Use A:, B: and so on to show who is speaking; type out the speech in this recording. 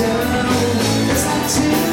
A: do? Cause I do.